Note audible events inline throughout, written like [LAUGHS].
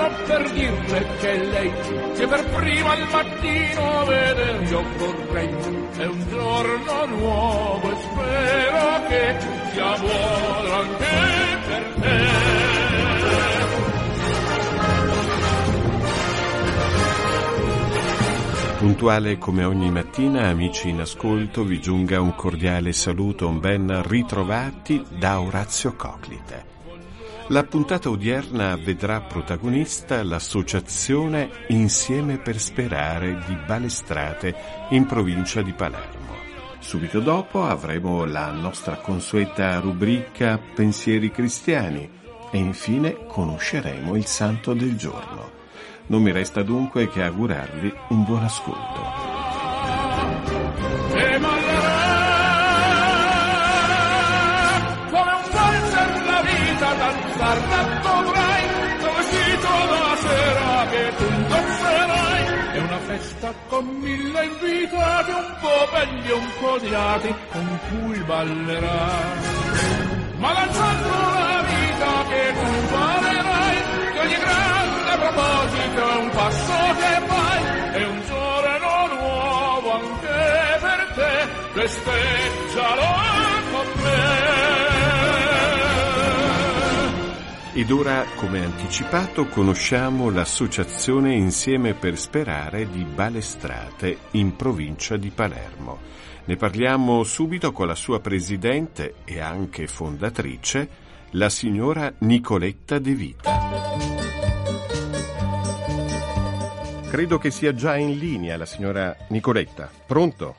buongiorno per dirle che lei che per prima al mattino veder io vorrei. È un giorno nuovo e spero che sia buono anche per te. Puntuale come ogni mattina, amici in ascolto, vi giunga un cordiale saluto, un ben ritrovati da Orazio Coclite. La puntata odierna vedrà protagonista l'associazione Insieme per Sperare di Balestrate in provincia di Palermo. Subito dopo avremo la nostra consueta rubrica Pensieri cristiani e infine conosceremo il santo del giorno. Non mi resta dunque che augurarvi un buon ascolto. Festa con mille invitati, un po' belli un po' odiati, con cui ballerai. Ma lanciando la vita che tu valerai, che ogni grande proposito è un passo che fai, è un giorno nuovo anche per te, festeggialo con me. Ed ora, come anticipato, conosciamo l'associazione Insieme per Sperare di Balestrate in provincia di Palermo. Ne parliamo subito con la sua presidente e anche fondatrice, la signora Nicoletta De Vita. Credo che sia già in linea la signora Nicoletta. Pronto?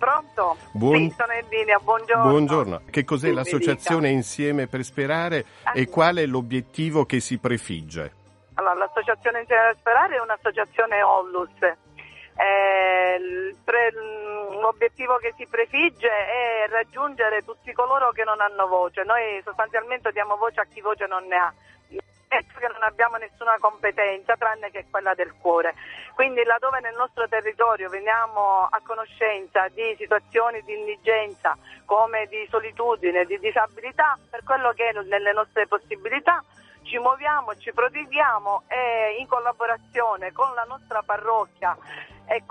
Pronto? Buon- Sì, sono in linea, buongiorno. Buongiorno. Che cos'è Sì, l'associazione. Insieme per Sperare Ah. e qual è l'obiettivo che si prefigge? Allora, l'associazione Insieme per Sperare è un'associazione Onlus. Eh, pre- l'obiettivo che si prefigge è raggiungere tutti coloro che non hanno voce. Noi sostanzialmente diamo voce a chi voce non ne ha. Penso che non abbiamo nessuna competenza tranne che quella del cuore. Quindi laddove nel nostro territorio veniamo a conoscenza di situazioni di indigenza come di solitudine, di disabilità, per quello che è nelle nostre possibilità ci muoviamo, ci prodighiamo e in collaborazione con la nostra parrocchia e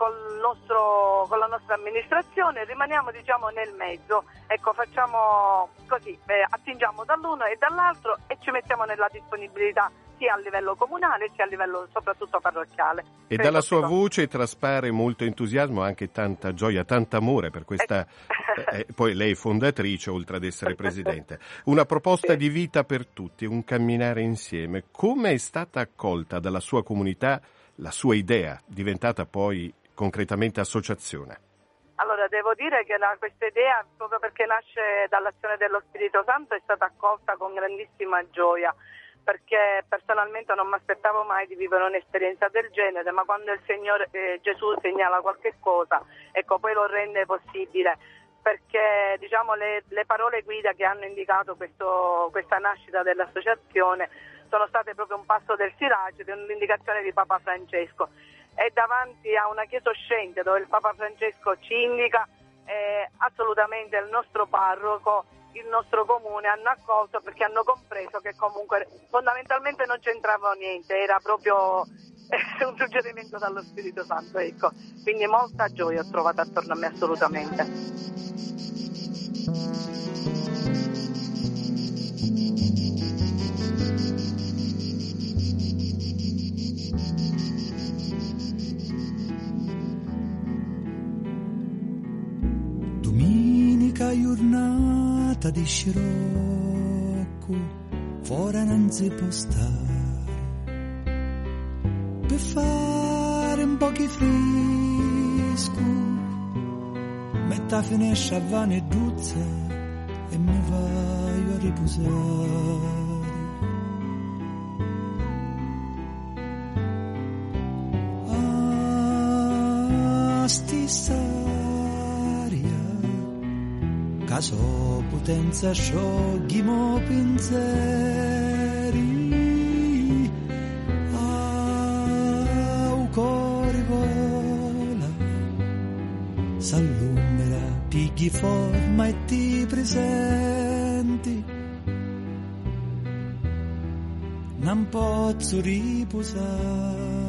nostro- con la nostra amministrazione rimaniamo diciamo nel mezzo, ecco facciamo così, eh, attingiamo dall'uno e dall'altro e ci mettiamo nella disponibilità sia a livello comunale sia a livello soprattutto parrocchiale. E Credo dalla sua voce traspare molto entusiasmo, anche tanta gioia, tanto amore per questa. eh, eh, poi lei è fondatrice, oltre ad essere [LAUGHS] presidente. Una proposta Sì. di vita per tutti, un camminare insieme. Come è stata accolta dalla sua comunità la sua idea, diventata poi concretamente associazione? Allora, devo dire che la- questa idea, proprio perché nasce dall'azione dello Spirito Santo, è stata accolta con grandissima gioia, perché personalmente non mi aspettavo mai di vivere un'esperienza del genere, ma quando il Signore eh, Gesù segnala qualche cosa, ecco, poi lo rende possibile. Perché diciamo, le, le parole guida che hanno indicato questo- questa nascita dell'associazione sono state proprio un passo del Sirace, di un'indicazione di Papa Francesco è davanti a una chiesa uscente dove il Papa Francesco ci indica eh, assolutamente il nostro parroco, il nostro comune hanno accolto perché hanno compreso che comunque fondamentalmente non c'entrava niente, era proprio [LAUGHS] un suggerimento dallo Spirito Santo, ecco. Quindi molta gioia ho trovato attorno a me assolutamente. Domenica giornata di scirocco, fuori non si può stare. Per fare un po' di fresco, metto a finestra a vane e mi vai a riposare. Ah, sti a sua potenza scioglimo pensieri. Au cuore vola s'allumera pigli forma e ti presenti. Non posso riposare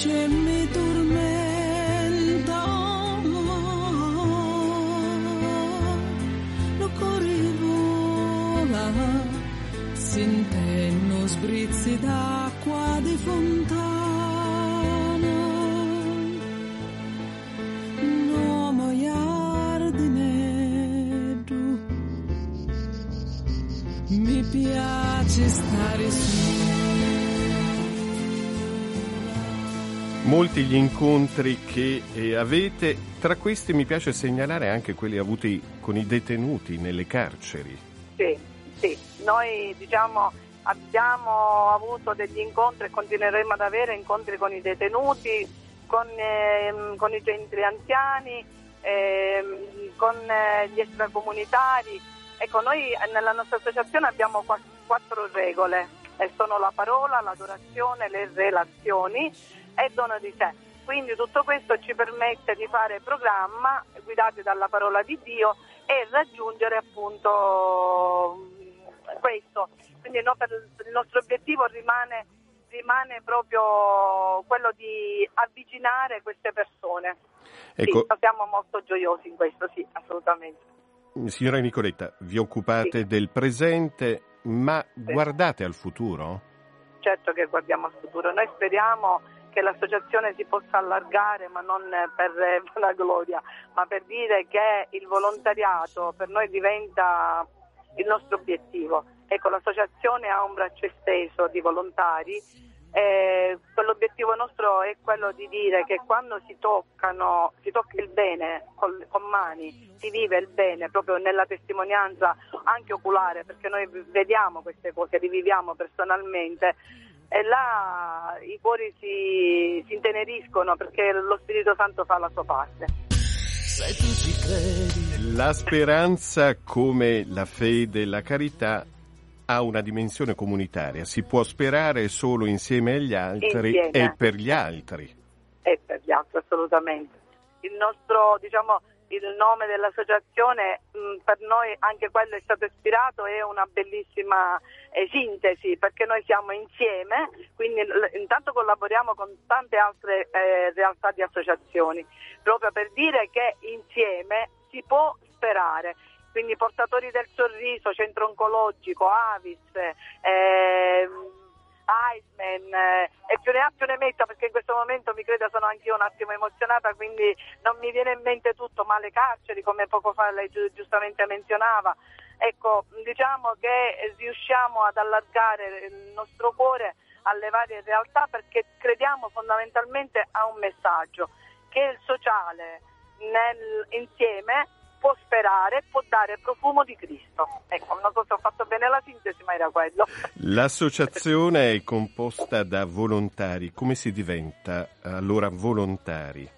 cresce e mi tormenta. Lo cuore vola, sentendo sbrizzi d'acqua di fontana. Un uomo giardinetto mi piace stare su. Molti gli incontri che eh, avete, tra questi mi piace segnalare anche quelli avuti con i detenuti nelle carceri. Sì, sì, noi diciamo abbiamo avuto degli incontri e continueremo ad avere incontri con i detenuti, con, ehm, con i centri anziani, ehm, con eh, gli extracomunitari. Ecco, noi eh, nella nostra associazione abbiamo qua- quattro regole, sono la parola, l'adorazione, le relazioni e dono di sé. Quindi tutto questo ci permette di fare programma guidati dalla parola di Dio e raggiungere appunto mh, questo. Quindi no, il nostro obiettivo rimane, rimane proprio quello di avvicinare queste persone. Ecco, Sì, siamo molto gioiosi in questo, sì, assolutamente. signora Nicoletta, vi occupate Sì. del presente, ma guardate al futuro? Certo che guardiamo al futuro. Noi speriamo che l'associazione si possa allargare, ma non per eh, [LAUGHS] la gloria, ma per dire che il volontariato per noi diventa il nostro obiettivo. Ecco, l'associazione ha un braccio esteso di volontari. e quell'obiettivo nostro è quello di dire che quando si toccano, si tocca il bene col- con mani, si vive il bene proprio nella testimonianza anche oculare, perché noi vediamo queste cose, le viviamo personalmente e là i cuori si, si inteneriscono perché lo Spirito Santo fa la sua parte. La speranza, come la fede e la carità, ha una dimensione comunitaria. Si può sperare solo insieme agli altri Insieme. e per gli altri. e per gli altri assolutamente. Il nostro, diciamo, il nome dell'associazione mh, per noi anche quello è stato ispirato, è una bellissima eh, sintesi perché noi siamo insieme, quindi l- intanto collaboriamo con tante altre eh, realtà di associazioni, proprio per dire che insieme si può sperare. Quindi portatori del sorriso, centro oncologico, Avis, ehm, Iceman eh, e più ne ha più ne metta perché in questo momento mi creda sono anch'io un attimo emozionata quindi non mi viene in mente tutto ma le carceri come poco fa lei giu- giustamente menzionava. Ecco diciamo che riusciamo ad allargare il nostro cuore alle varie realtà perché crediamo fondamentalmente a un messaggio che il sociale nel, insieme può sperare, può dare profumo di Cristo. Ecco, non so se ho fatto bene la sintesi, ma era quello. [LAUGHS] L'associazione è composta da volontari. Come si diventa allora volontari?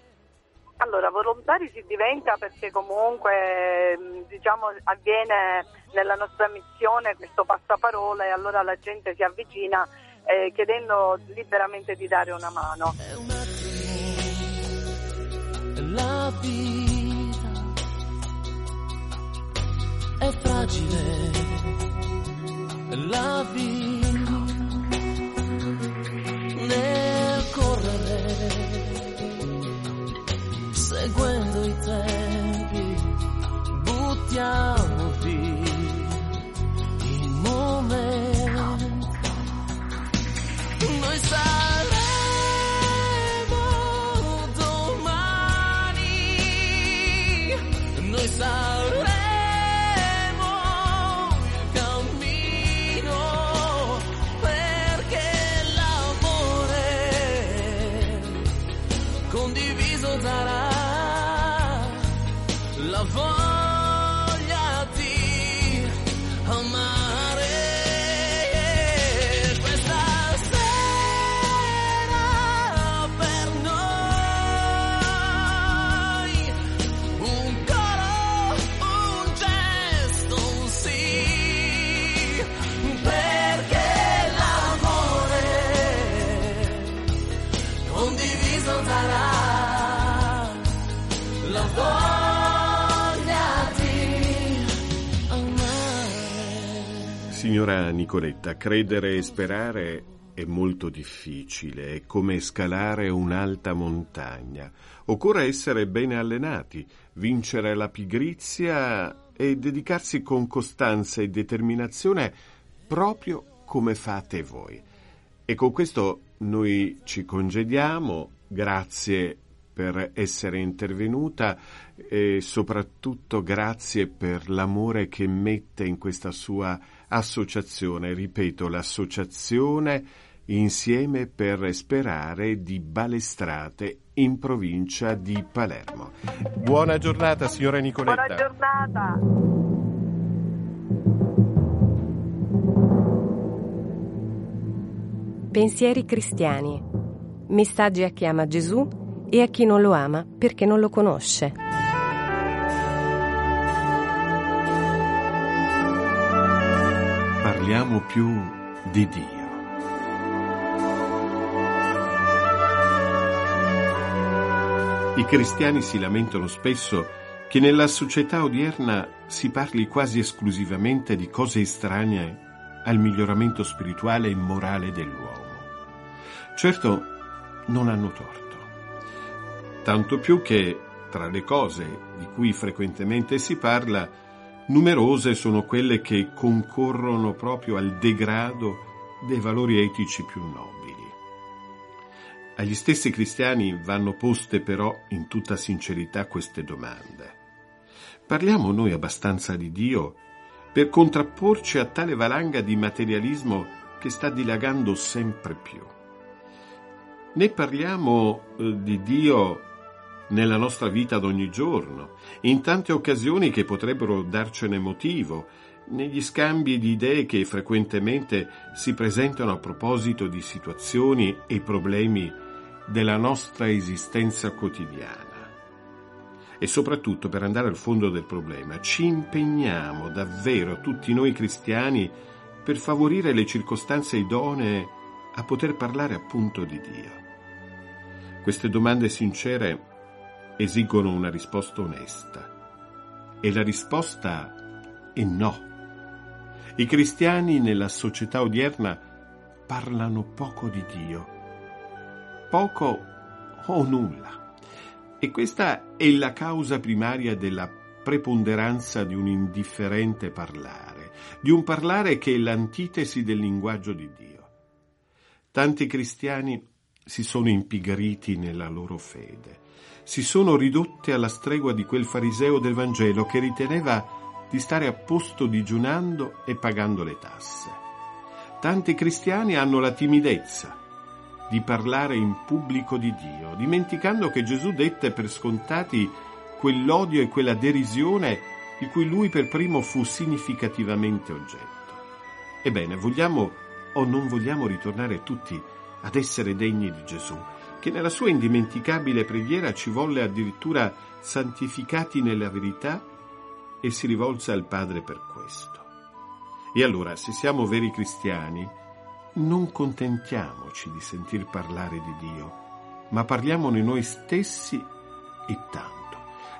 Allora, volontari si diventa perché comunque mh, diciamo, avviene nella nostra missione questo passaparola e allora la gente si avvicina eh, chiedendo liberamente di dare una mano. È fragile, la vita condiviso darà la voglia di amare. Signora Nicoletta, credere e sperare è molto difficile, è come scalare un'alta montagna. Occorre essere bene allenati, vincere la pigrizia e dedicarsi con costanza e determinazione proprio come fate voi. E con questo noi ci congediamo, grazie per essere intervenuta e soprattutto grazie per l'amore che mette in questa sua associazione, ripeto, l'associazione Insieme per Sperare di Balestrate in provincia di Palermo. Buona giornata signora Nicoletta. Buona giornata. Pensieri cristiani. Messaggi a chi ama Gesù e a chi non lo ama perché non lo conosce. Parliamo più di Dio. I cristiani si lamentano spesso che nella società odierna si parli quasi esclusivamente di cose estranee al miglioramento spirituale e morale dell'uomo. Certo, non hanno torto. Tanto più che, tra le cose di cui frequentemente si parla, numerose sono quelle che concorrono proprio al degrado dei valori etici più nobili. Agli stessi cristiani vanno poste però in tutta sincerità queste domande. Parliamo noi abbastanza di Dio per contrapporci a tale valanga di materialismo che sta dilagando sempre più? Ne parliamo eh, di Dio nella nostra vita d'ogni giorno, in tante occasioni che potrebbero darcene motivo, negli scambi di idee che frequentemente si presentano a proposito di situazioni e problemi della nostra esistenza quotidiana. E soprattutto, per andare al fondo del problema, ci impegniamo davvero tutti noi cristiani per favorire le circostanze idonee a poter parlare appunto di Dio. Queste domande sincere esigono una risposta onesta. E la risposta è no. I cristiani nella società odierna parlano poco di Dio, poco o nulla. E questa è la causa primaria della preponderanza di un indifferente parlare, di un parlare che è l'antitesi del linguaggio di Dio. Tanti cristiani si sono impigriti nella loro fede, si sono ridotti alla stregua di quel fariseo del Vangelo che riteneva di stare a posto digiunando e pagando le tasse. Tanti cristiani hanno la timidezza di parlare in pubblico di Dio, dimenticando che Gesù dette per scontati quell'odio e quella derisione di cui lui per primo fu significativamente oggetto. Ebbene, vogliamo o non vogliamo ritornare tutti ad essere degni di Gesù, che nella sua indimenticabile preghiera ci volle addirittura santificati nella verità e si rivolse al Padre per questo. E allora, se siamo veri cristiani, non contentiamoci di sentir parlare di Dio, ma parliamone noi stessi e tanto.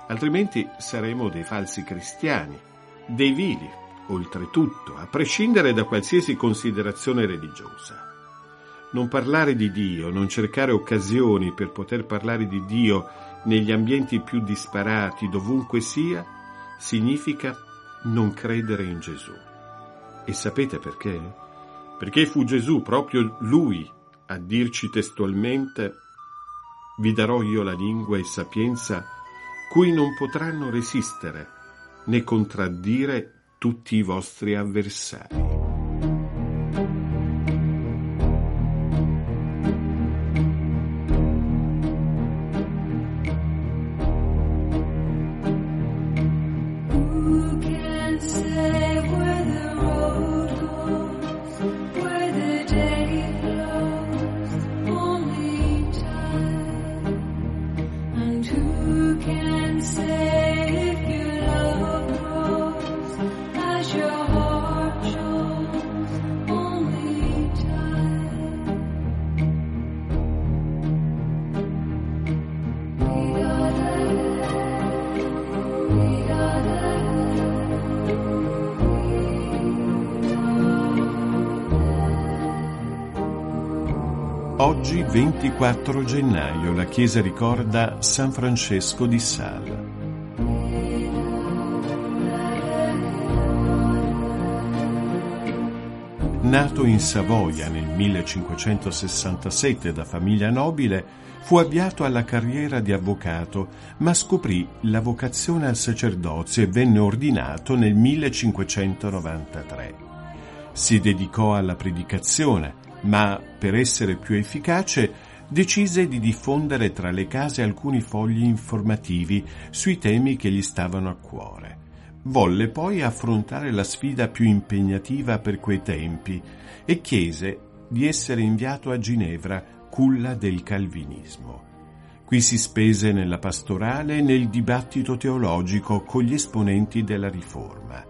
Altrimenti saremo dei falsi cristiani, dei vili, oltretutto, a prescindere da qualsiasi considerazione religiosa. Non parlare di Dio, non cercare occasioni per poter parlare di Dio negli ambienti più disparati, dovunque sia, significa non credere in Gesù. E sapete perché? Perché fu Gesù, proprio Lui, a dirci testualmente, vi darò io la lingua e sapienza cui non potranno resistere né contraddire tutti i vostri avversari. Oggi 24 gennaio la Chiesa ricorda San Francesco di Sales. Nato in Savoia nel 1567 da famiglia nobile, fu avviato alla carriera di avvocato, ma scoprì la vocazione al sacerdozio e venne ordinato nel 1593. Si dedicò alla predicazione, ma per essere più efficace decise di diffondere tra le case alcuni fogli informativi sui temi che gli stavano a cuore. Volle poi affrontare la sfida più impegnativa per quei tempi e chiese di essere inviato a Ginevra, culla del calvinismo. Qui si spese nella pastorale e nel dibattito teologico con gli esponenti della Riforma.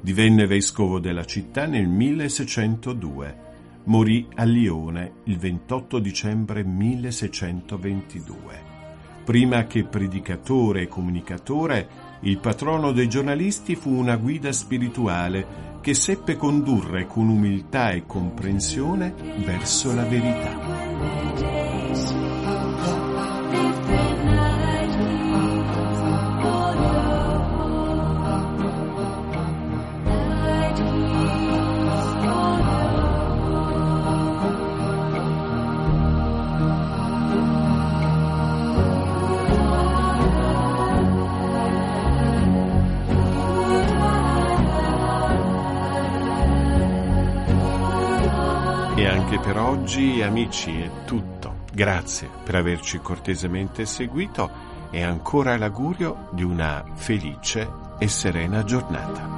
Divenne vescovo della città nel 1602 morì a Lione il 28 dicembre 1622. Prima che predicatore e comunicatore, il patrono dei giornalisti fu una guida spirituale che seppe condurre con umiltà e comprensione verso la verità. Oggi, amici, è tutto. Grazie per averci cortesemente seguito e ancora l'augurio di una felice e serena giornata.